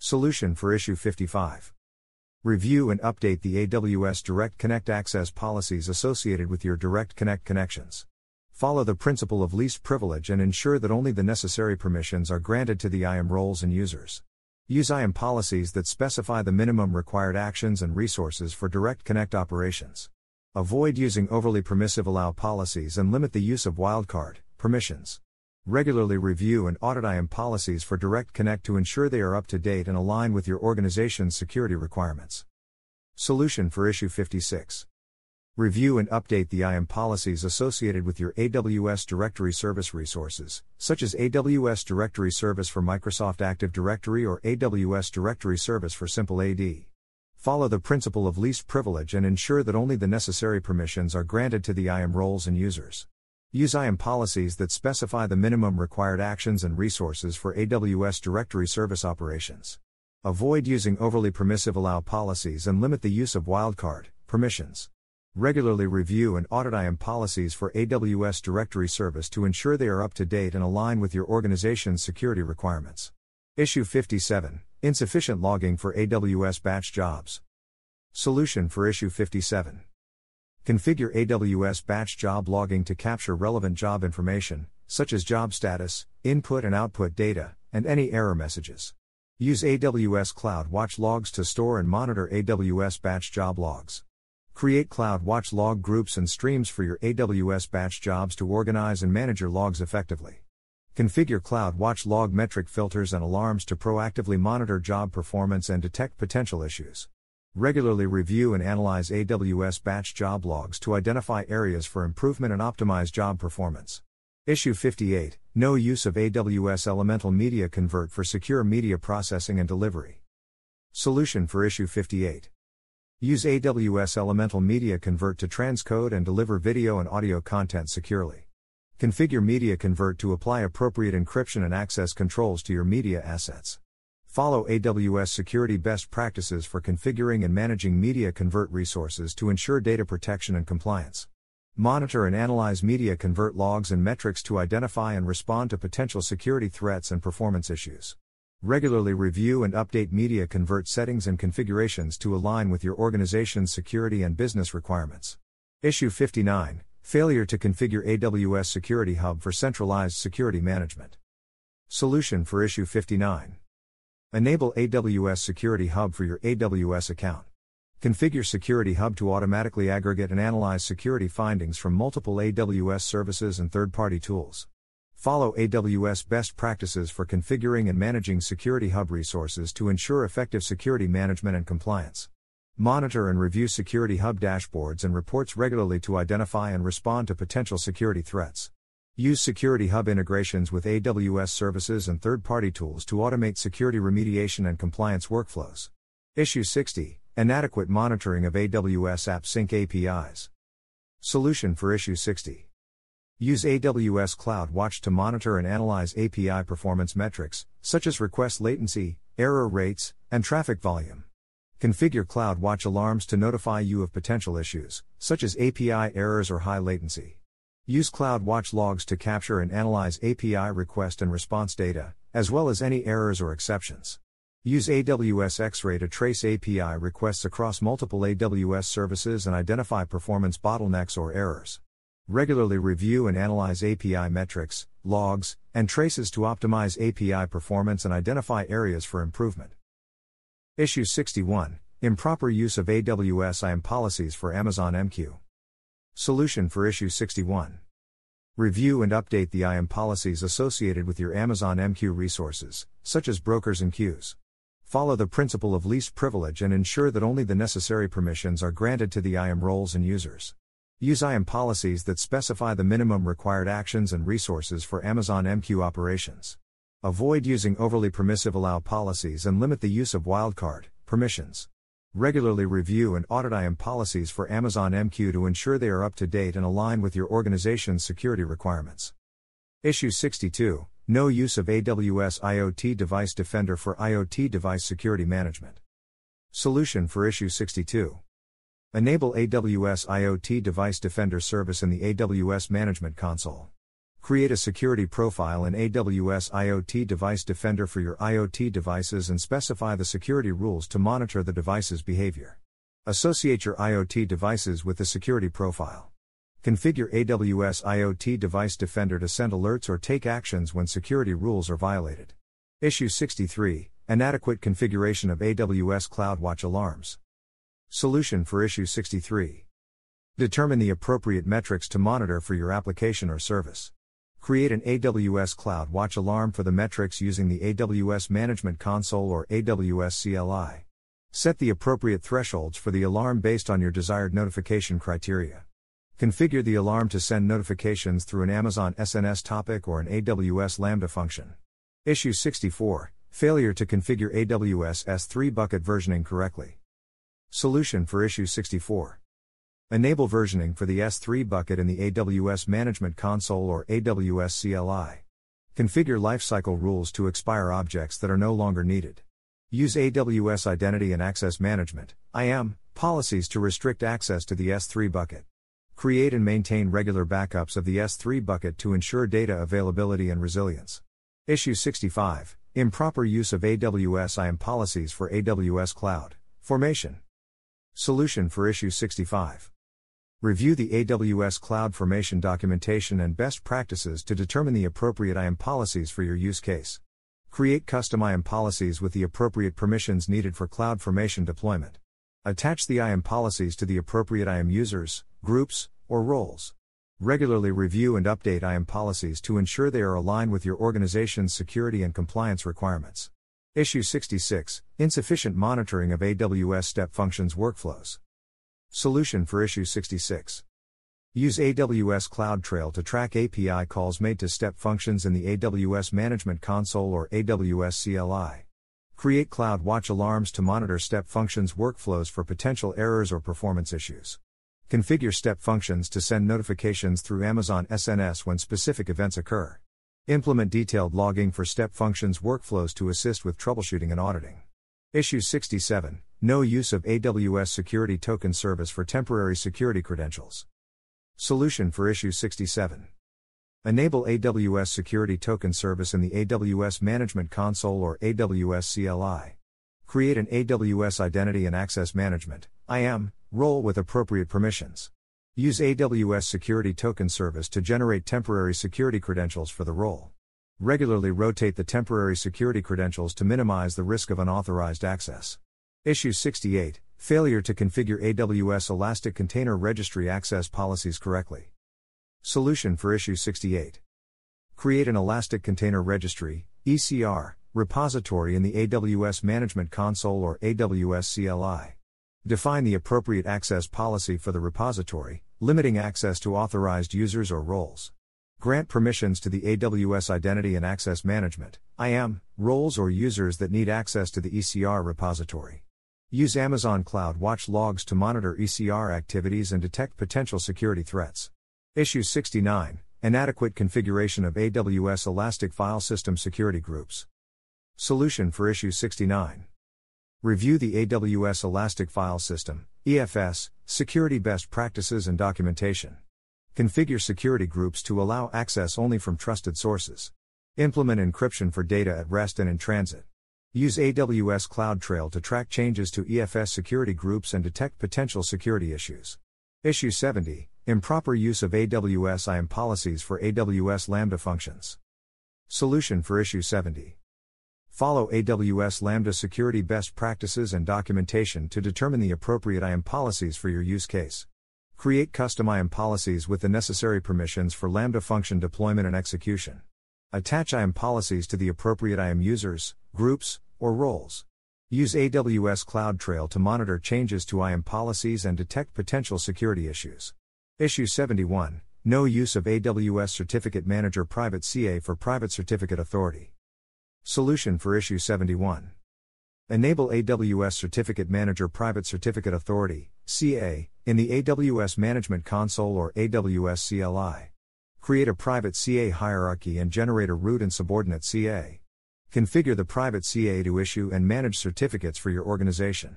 Solution for Issue 55 Review and update the AWS Direct Connect access policies associated with your Direct Connect connections. Follow the principle of least privilege and ensure that only the necessary permissions are granted to the IAM roles and users. Use IAM policies that specify the minimum required actions and resources for direct connect operations. Avoid using overly permissive allow policies and limit the use of wildcard permissions. Regularly review and audit IAM policies for direct connect to ensure they are up to date and align with your organization's security requirements. Solution for issue 56 Review and update the IAM policies associated with your AWS Directory Service resources, such as AWS Directory Service for Microsoft Active Directory or AWS Directory Service for Simple AD. Follow the principle of least privilege and ensure that only the necessary permissions are granted to the IAM roles and users. Use IAM policies that specify the minimum required actions and resources for AWS Directory Service operations. Avoid using overly permissive allow policies and limit the use of wildcard permissions. Regularly review and audit IAM policies for AWS Directory Service to ensure they are up to date and align with your organization's security requirements. Issue 57 Insufficient logging for AWS batch jobs. Solution for Issue 57 Configure AWS batch job logging to capture relevant job information, such as job status, input and output data, and any error messages. Use AWS CloudWatch logs to store and monitor AWS batch job logs. Create CloudWatch log groups and streams for your AWS batch jobs to organize and manage your logs effectively. Configure CloudWatch log metric filters and alarms to proactively monitor job performance and detect potential issues. Regularly review and analyze AWS batch job logs to identify areas for improvement and optimize job performance. Issue 58 No use of AWS Elemental Media Convert for secure media processing and delivery. Solution for Issue 58 Use AWS Elemental Media Convert to transcode and deliver video and audio content securely. Configure Media Convert to apply appropriate encryption and access controls to your media assets. Follow AWS security best practices for configuring and managing Media Convert resources to ensure data protection and compliance. Monitor and analyze Media Convert logs and metrics to identify and respond to potential security threats and performance issues. Regularly review and update Media Convert settings and configurations to align with your organization's security and business requirements. Issue 59 Failure to configure AWS Security Hub for centralized security management. Solution for Issue 59 Enable AWS Security Hub for your AWS account. Configure Security Hub to automatically aggregate and analyze security findings from multiple AWS services and third party tools. Follow AWS best practices for configuring and managing Security Hub resources to ensure effective security management and compliance. Monitor and review Security Hub dashboards and reports regularly to identify and respond to potential security threats. Use Security Hub integrations with AWS services and third party tools to automate security remediation and compliance workflows. Issue 60 Inadequate monitoring of AWS AppSync APIs. Solution for Issue 60 Use AWS CloudWatch to monitor and analyze API performance metrics, such as request latency, error rates, and traffic volume. Configure CloudWatch alarms to notify you of potential issues, such as API errors or high latency. Use CloudWatch logs to capture and analyze API request and response data, as well as any errors or exceptions. Use AWS X-Ray to trace API requests across multiple AWS services and identify performance bottlenecks or errors. Regularly review and analyze API metrics, logs, and traces to optimize API performance and identify areas for improvement. Issue 61 Improper use of AWS IAM policies for Amazon MQ. Solution for Issue 61. Review and update the IAM policies associated with your Amazon MQ resources, such as brokers and queues. Follow the principle of least privilege and ensure that only the necessary permissions are granted to the IAM roles and users. Use IAM policies that specify the minimum required actions and resources for Amazon MQ operations. Avoid using overly permissive allow policies and limit the use of wildcard permissions. Regularly review and audit IAM policies for Amazon MQ to ensure they are up to date and align with your organization's security requirements. Issue 62 No use of AWS IoT Device Defender for IoT Device Security Management. Solution for Issue 62 Enable AWS IoT Device Defender service in the AWS Management Console. Create a security profile in AWS IoT Device Defender for your IoT devices and specify the security rules to monitor the device's behavior. Associate your IoT devices with the security profile. Configure AWS IoT Device Defender to send alerts or take actions when security rules are violated. Issue 63 Inadequate configuration of AWS CloudWatch alarms. Solution for Issue 63 Determine the appropriate metrics to monitor for your application or service. Create an AWS Cloud Watch alarm for the metrics using the AWS Management Console or AWS CLI. Set the appropriate thresholds for the alarm based on your desired notification criteria. Configure the alarm to send notifications through an Amazon SNS topic or an AWS Lambda function. Issue 64 Failure to configure AWS S3 bucket versioning correctly. Solution for Issue 64 Enable versioning for the S3 bucket in the AWS Management Console or AWS CLI. Configure lifecycle rules to expire objects that are no longer needed. Use AWS Identity and Access Management IAM policies to restrict access to the S3 bucket. Create and maintain regular backups of the S3 bucket to ensure data availability and resilience. Issue 65 Improper use of AWS IAM policies for AWS Cloud Formation. Solution for Issue 65 Review the AWS Cloud Formation documentation and best practices to determine the appropriate IAM policies for your use case. Create custom IAM policies with the appropriate permissions needed for Cloud Formation deployment. Attach the IAM policies to the appropriate IAM users, groups, or roles. Regularly review and update IAM policies to ensure they are aligned with your organization's security and compliance requirements. Issue 66 Insufficient monitoring of AWS Step Functions workflows. Solution for Issue 66. Use AWS CloudTrail to track API calls made to step functions in the AWS Management Console or AWS CLI. Create CloudWatch alarms to monitor step functions workflows for potential errors or performance issues. Configure step functions to send notifications through Amazon SNS when specific events occur. Implement detailed logging for step functions workflows to assist with troubleshooting and auditing. Issue 67 No use of AWS Security Token Service for temporary security credentials. Solution for Issue 67 Enable AWS Security Token Service in the AWS Management Console or AWS CLI. Create an AWS Identity and Access Management IAM role with appropriate permissions. Use AWS Security Token Service to generate temporary security credentials for the role. Regularly rotate the temporary security credentials to minimize the risk of unauthorized access. Issue 68 Failure to configure AWS Elastic Container Registry access policies correctly. Solution for Issue 68 Create an Elastic Container Registry ECR, repository in the AWS Management Console or AWS CLI. Define the appropriate access policy for the repository, limiting access to authorized users or roles. Grant permissions to the AWS Identity and Access Management IAM roles or users that need access to the ECR repository. Use Amazon Cloud Watch logs to monitor ECR activities and detect potential security threats. Issue 69 Inadequate configuration of AWS Elastic File System security groups. Solution for Issue 69 Review the AWS Elastic File System EFS security best practices and documentation. Configure security groups to allow access only from trusted sources. Implement encryption for data at rest and in transit. Use AWS CloudTrail to track changes to EFS security groups and detect potential security issues. Issue 70 Improper use of AWS IAM policies for AWS Lambda functions. Solution for Issue 70. Follow AWS Lambda security best practices and documentation to determine the appropriate IAM policies for your use case. Create custom IAM policies with the necessary permissions for Lambda function deployment and execution. Attach IAM policies to the appropriate IAM users, groups, or roles. Use AWS CloudTrail to monitor changes to IAM policies and detect potential security issues. Issue 71 No use of AWS Certificate Manager Private CA for Private Certificate Authority. Solution for Issue 71 Enable AWS Certificate Manager Private Certificate Authority CA in the AWS Management Console or AWS CLI. Create a private CA hierarchy and generate a root and subordinate CA. Configure the private CA to issue and manage certificates for your organization.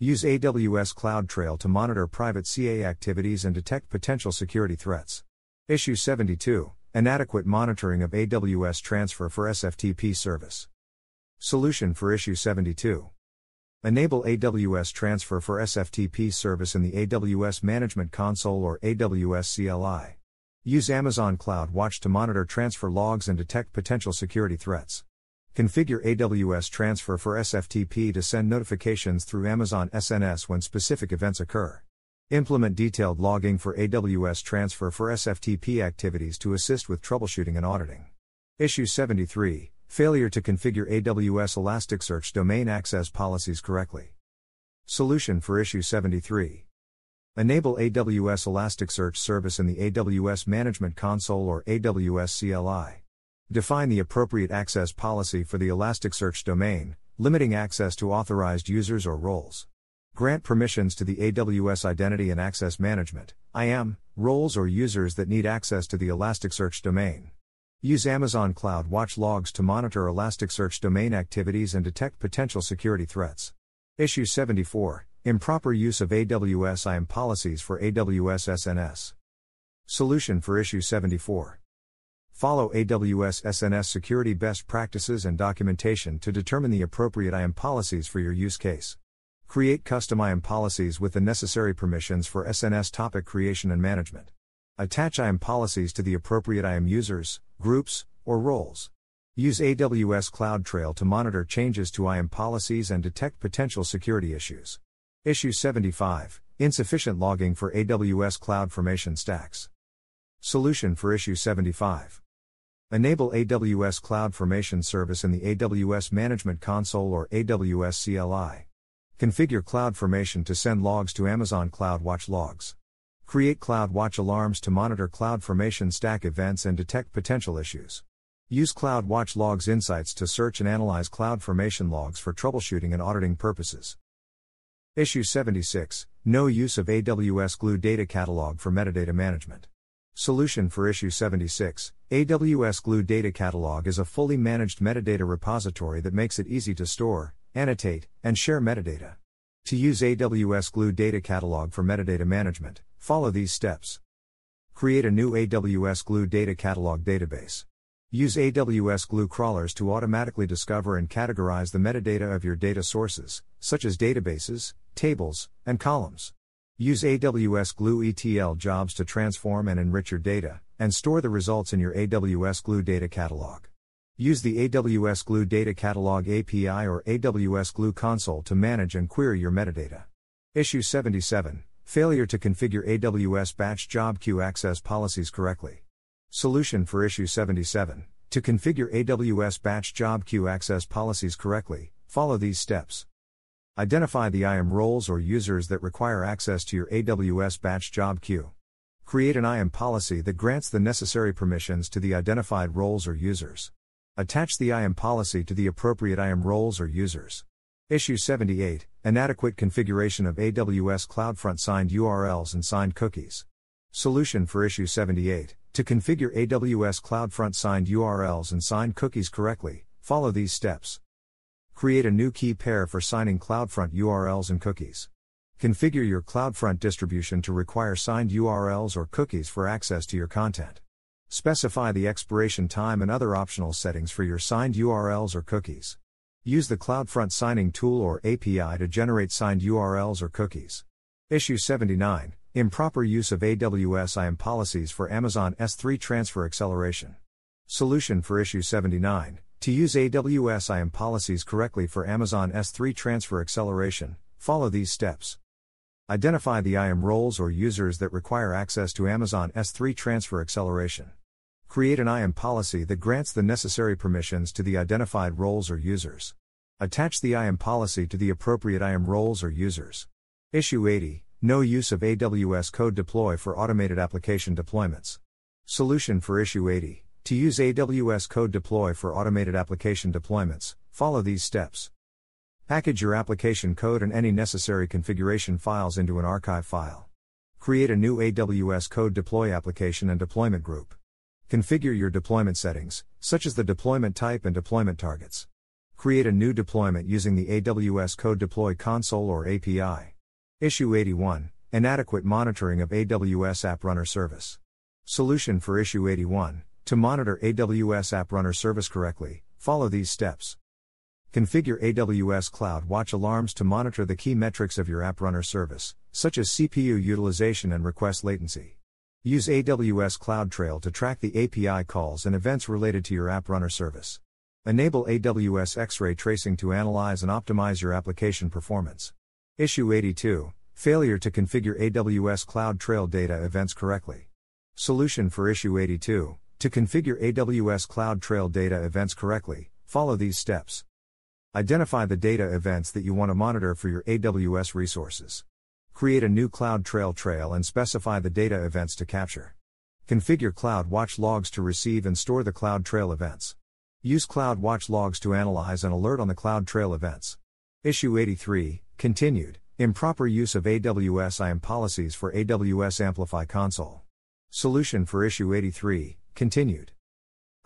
Use AWS CloudTrail to monitor private CA activities and detect potential security threats. Issue 72 Inadequate monitoring of AWS transfer for SFTP service. Solution for Issue 72 Enable AWS transfer for SFTP service in the AWS Management Console or AWS CLI. Use Amazon Cloud Watch to monitor transfer logs and detect potential security threats. Configure AWS Transfer for SFTP to send notifications through Amazon SNS when specific events occur. Implement detailed logging for AWS Transfer for SFTP activities to assist with troubleshooting and auditing. Issue 73 Failure to configure AWS Elasticsearch domain access policies correctly. Solution for Issue 73 Enable AWS Elasticsearch service in the AWS Management Console or AWS CLI. Define the appropriate access policy for the Elasticsearch domain, limiting access to authorized users or roles. Grant permissions to the AWS Identity and Access Management IAM roles or users that need access to the Elasticsearch domain. Use Amazon Cloud Watch logs to monitor Elasticsearch domain activities and detect potential security threats. Issue 74 Improper use of AWS IAM policies for AWS SNS. Solution for Issue 74 Follow AWS SNS security best practices and documentation to determine the appropriate IAM policies for your use case. Create custom IAM policies with the necessary permissions for SNS topic creation and management. Attach IAM policies to the appropriate IAM users, groups, or roles. Use AWS CloudTrail to monitor changes to IAM policies and detect potential security issues. Issue 75 Insufficient logging for AWS CloudFormation stacks. Solution for Issue 75 Enable AWS CloudFormation service in the AWS Management Console or AWS CLI. Configure CloudFormation to send logs to Amazon CloudWatch logs. Create CloudWatch alarms to monitor CloudFormation stack events and detect potential issues. Use CloudWatch logs insights to search and analyze CloudFormation logs for troubleshooting and auditing purposes. Issue 76 No use of AWS Glue Data Catalog for metadata management. Solution for Issue 76 AWS Glue Data Catalog is a fully managed metadata repository that makes it easy to store, annotate, and share metadata. To use AWS Glue Data Catalog for metadata management, follow these steps. Create a new AWS Glue Data Catalog database. Use AWS Glue crawlers to automatically discover and categorize the metadata of your data sources, such as databases, tables, and columns. Use AWS Glue ETL jobs to transform and enrich your data, and store the results in your AWS Glue Data Catalog. Use the AWS Glue Data Catalog API or AWS Glue Console to manage and query your metadata. Issue 77 Failure to configure AWS Batch Job Queue access policies correctly. Solution for Issue 77 To configure AWS Batch Job Queue access policies correctly, follow these steps. Identify the IAM roles or users that require access to your AWS batch job queue. Create an IAM policy that grants the necessary permissions to the identified roles or users. Attach the IAM policy to the appropriate IAM roles or users. Issue 78 Inadequate configuration of AWS CloudFront signed URLs and signed cookies. Solution for Issue 78 To configure AWS CloudFront signed URLs and signed cookies correctly, follow these steps. Create a new key pair for signing CloudFront URLs and cookies. Configure your CloudFront distribution to require signed URLs or cookies for access to your content. Specify the expiration time and other optional settings for your signed URLs or cookies. Use the CloudFront signing tool or API to generate signed URLs or cookies. Issue 79 Improper use of AWS IAM policies for Amazon S3 transfer acceleration. Solution for Issue 79 To use AWS IAM policies correctly for Amazon S3 transfer acceleration, follow these steps. Identify the IAM roles or users that require access to Amazon S3 transfer acceleration. Create an IAM policy that grants the necessary permissions to the identified roles or users. Attach the IAM policy to the appropriate IAM roles or users. Issue 80 No use of AWS Code Deploy for automated application deployments. Solution for Issue 80 To use AWS Code Deploy for automated application deployments, follow these steps. Package your application code and any necessary configuration files into an archive file. Create a new AWS Code Deploy application and deployment group. Configure your deployment settings, such as the deployment type and deployment targets. Create a new deployment using the AWS Code Deploy console or API. Issue 81 Inadequate monitoring of AWS App Runner Service. Solution for Issue 81 To monitor AWS App Runner Service correctly, follow these steps. Configure AWS CloudWatch alarms to monitor the key metrics of your App Runner service, such as CPU utilization and request latency. Use AWS CloudTrail to track the API calls and events related to your App Runner service. Enable AWS X-ray tracing to analyze and optimize your application performance. Issue 82 Failure to configure AWS CloudTrail data events correctly. Solution for Issue 82 To configure AWS CloudTrail data events correctly, follow these steps. Identify the data events that you want to monitor for your AWS resources. Create a new CloudTrail trail trail and specify the data events to capture. Configure CloudWatch logs to receive and store the CloudTrail events. Use CloudWatch logs to analyze and alert on the CloudTrail events. Issue 83 Continued Improper use of AWS IAM policies for AWS Amplify console. Solution for Issue 83 Continued.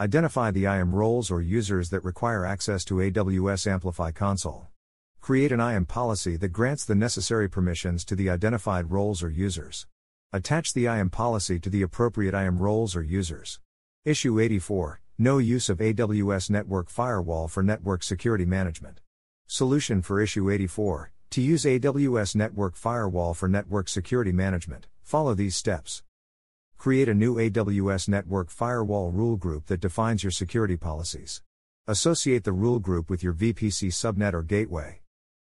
Identify the IAM roles or users that require access to AWS Amplify console. Create an IAM policy that grants the necessary permissions to the identified roles or users. Attach the IAM policy to the appropriate IAM roles or users. Issue 84 No use of AWS Network Firewall for network security management. Solution for Issue 84 To use AWS Network Firewall for network security management, follow these steps. Create a new AWS Network Firewall rule group that defines your security policies. Associate the rule group with your VPC subnet or gateway.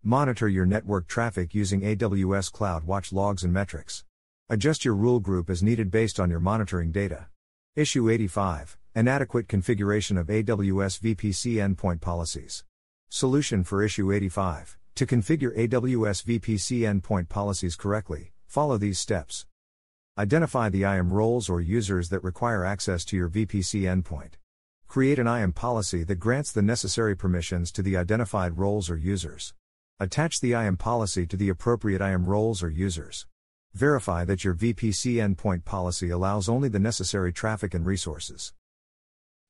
Monitor your network traffic using AWS CloudWatch logs and metrics. Adjust your rule group as needed based on your monitoring data. Issue 85 Inadequate configuration of AWS VPC endpoint policies. Solution for Issue 85 To configure AWS VPC endpoint policies correctly, follow these steps. Identify the IAM roles or users that require access to your VPC endpoint. Create an IAM policy that grants the necessary permissions to the identified roles or users. Attach the IAM policy to the appropriate IAM roles or users. Verify that your VPC endpoint policy allows only the necessary traffic and resources.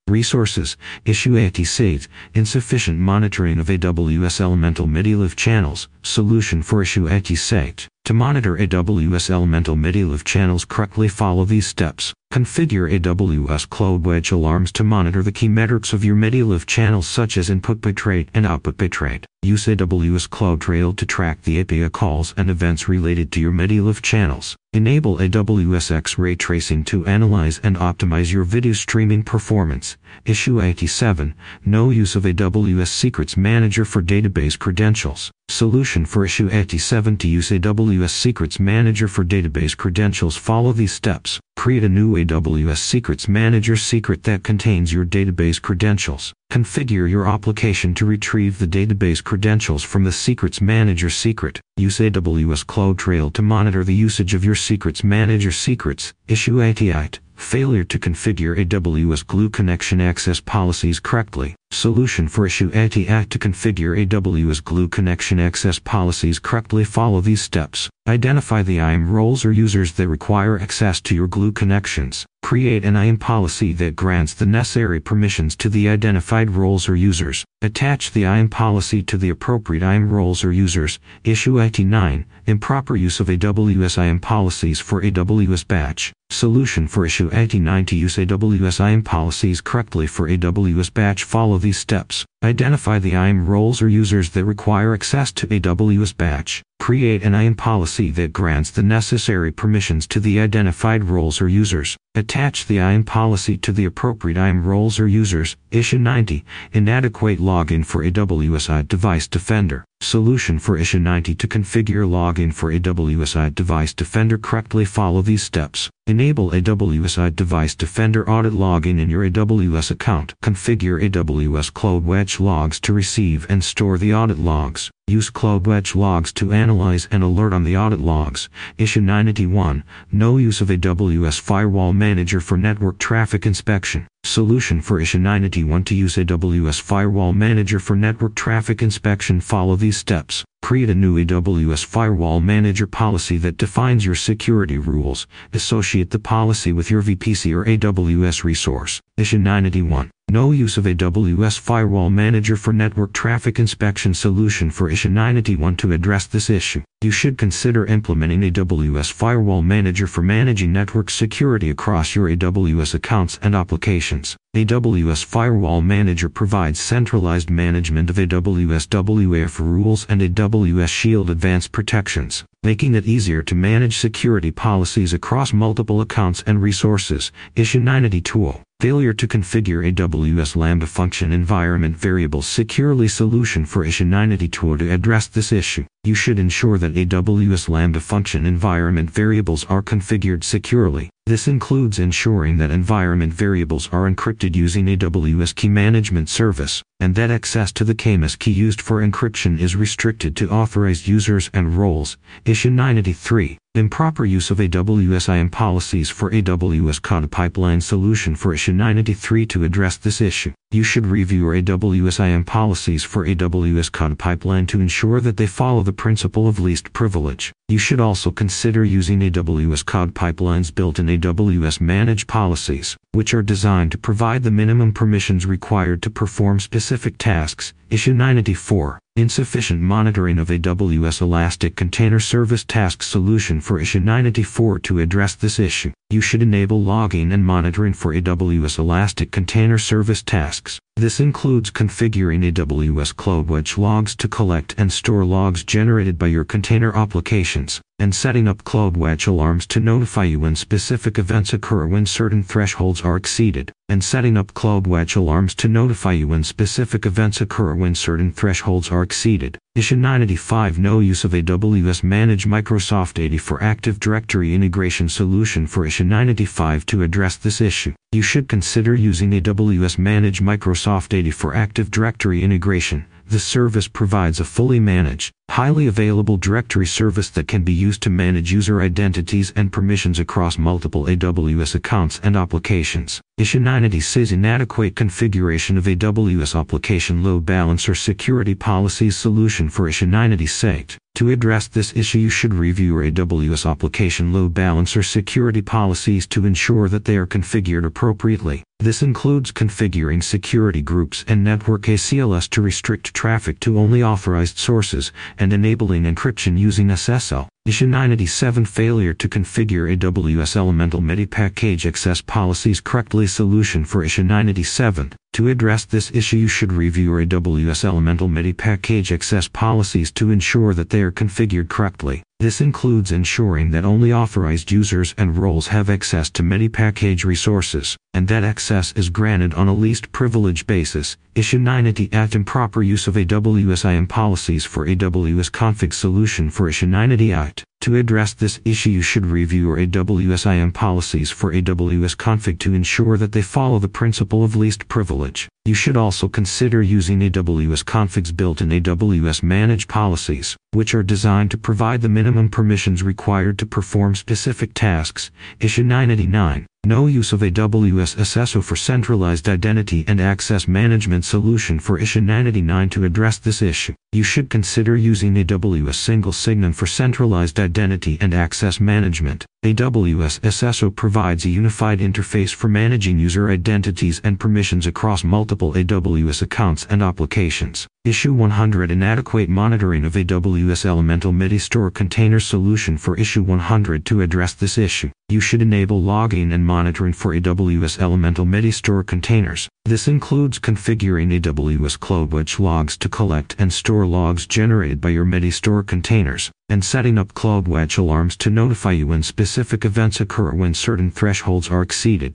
Resources, Issue 86, Insufficient Monitoring of AWS Elemental MIDI Channels, Solution for Issue 86. To monitor AWS Elemental MIDI channels correctly follow these steps. Configure AWS CloudWatch alarms to monitor the key metrics of your MIDI channels such as input bitrate and output bitrate. Use AWS CloudTrail to track the API calls and events related to your MIDI channels. Enable AWS X-ray tracing to analyze and optimize your video streaming performance. Issue 87 No use of AWS Secrets Manager for database credentials. Solution for issue 87 to use AWS Secrets Manager for database credentials. Follow these steps. Create a new AWS Secrets Manager secret that contains your database credentials. Configure your application to retrieve the database credentials from the Secrets Manager secret. Use AWS CloudTrail to monitor the usage of your Secrets Manager secrets. Issue 88. Failure to configure AWS Glue connection access policies correctly. Solution for issue 88 to configure AWS Glue connection access policies correctly. Follow these steps. Identify the IAM roles or users that require access to your Glue connections. Create an IAM policy that grants the necessary permissions to the identified roles or users. Attach the IAM policy to the appropriate IAM roles or users. Issue 89. Improper use of AWS IAM policies for AWS Batch. Solution for issue 89 to use AWS IAM policies correctly for AWS Batch. Follow these steps. Identify the IAM roles or users that require access to AWS Batch. Create an IAM policy that grants the necessary permissions to the identified roles or users. Attach the IAM policy to the appropriate IAM roles or users. Issue 90. Inadequate login for AWS Device Defender. Solution for issue 90 to configure login for AWS Device Defender correctly follow these steps. Enable AWS Device Defender audit login in your AWS account. Configure AWS CloudWatch logs to receive and store the audit logs. Use CloudWatch logs to analyze and alert on the audit logs. Issue 981. No use of AWS Firewall Manager for network traffic inspection. Solution for issue 981 to use AWS Firewall Manager for network traffic inspection. Follow these steps. Create a new AWS Firewall Manager policy that defines your security rules. Associate the policy with your VPC or AWS resource. Issue 981. No use of AWS Firewall Manager for network traffic inspection solution for issue 981 to address this issue. You should consider implementing AWS Firewall Manager for managing network security across your AWS accounts and applications. AWS Firewall Manager provides centralized management of AWS WAF rules and AWS Shield advanced protections, making it easier to manage security policies across multiple accounts and resources. Issue 982. Failure to configure AWS Lambda function environment variable securely solution for issue 982 to address this issue. You should ensure that AWS Lambda function environment variables are configured securely. This includes ensuring that environment variables are encrypted using AWS Key Management Service, and that access to the KMS key used for encryption is restricted to authorized users and roles. Issue 983. Improper use of AWS IAM policies for AWS CodePipeline solution for issue 983 to address this issue. You should review your AWS IAM policies for AWS CodePipeline to ensure that they follow the principle of least privilege. You should also consider using AWS CodePipeline's built in AWS managed policies, which are designed to provide the minimum permissions required to perform specific tasks. Issue 984. Insufficient monitoring of AWS Elastic Container Service Task Solution for issue 984 to address this issue. You should enable logging and monitoring for AWS Elastic Container Service tasks. This includes configuring AWS CloudWatch logs to collect and store logs generated by your container applications, and setting up CloudWatch alarms to notify you when specific events occur when certain thresholds are exceeded, and setting up CloudWatch alarms to notify you when specific events occur when certain thresholds are exceeded. Issue 985 No use of AWS Manage Microsoft AD for Active Directory Integration Solution for Issue 985 to address this issue. You should consider using AWS Manage Microsoft AD for Active Directory Integration. The service provides a fully managed, highly available directory service that can be used to manage user identities and permissions across multiple AWS accounts and applications. Issue 90 says Inadequate configuration of AWS Application Load Balancer Security Policies Solution for Issue 986. To address this issue, you should review your AWS Application Load Balancer security policies to ensure that they are configured appropriately. This includes configuring security groups and network ACLS to restrict traffic to only authorized sources and enabling encryption using SSL. Issue 987 Failure to configure AWS Elemental MediaPackage access policies correctly Solution for Issue 987 To address this issue you should review your AWS Elemental MediaPackage access policies to ensure that they are configured correctly. This includes ensuring that only authorized users and roles have access to MediaPackage resources, and that access is granted on a least privilege basis. Issue 980 Act Improper Use of AWS IAM Policies for AWS Config Solution for Issue 980 Act it. To address this issue you should review your AWS IAM policies for AWS Config to ensure that they follow the principle of least privilege. You should also consider using AWS Config's built-in AWS Manage policies, which are designed to provide the minimum permissions required to perform specific tasks. Issue 989. No use of AWS SSO for centralized identity and access management solution for issue 989 to address this issue. You should consider using AWS single sign-on for centralized identity and access management. AWS SSO provides a unified interface for managing user identities and permissions across multiple AWS accounts and applications. Issue 100 Inadequate monitoring of AWS Elemental MediaStore Container Solution for Issue 100 To address this issue, you should enable logging and monitoring for AWS Elemental MediaStore containers. This includes configuring AWS CloudWatch logs to collect and store logs generated by your MediaStore containers, and setting up CloudWatch alarms to notify you when specific events occur when certain thresholds are exceeded.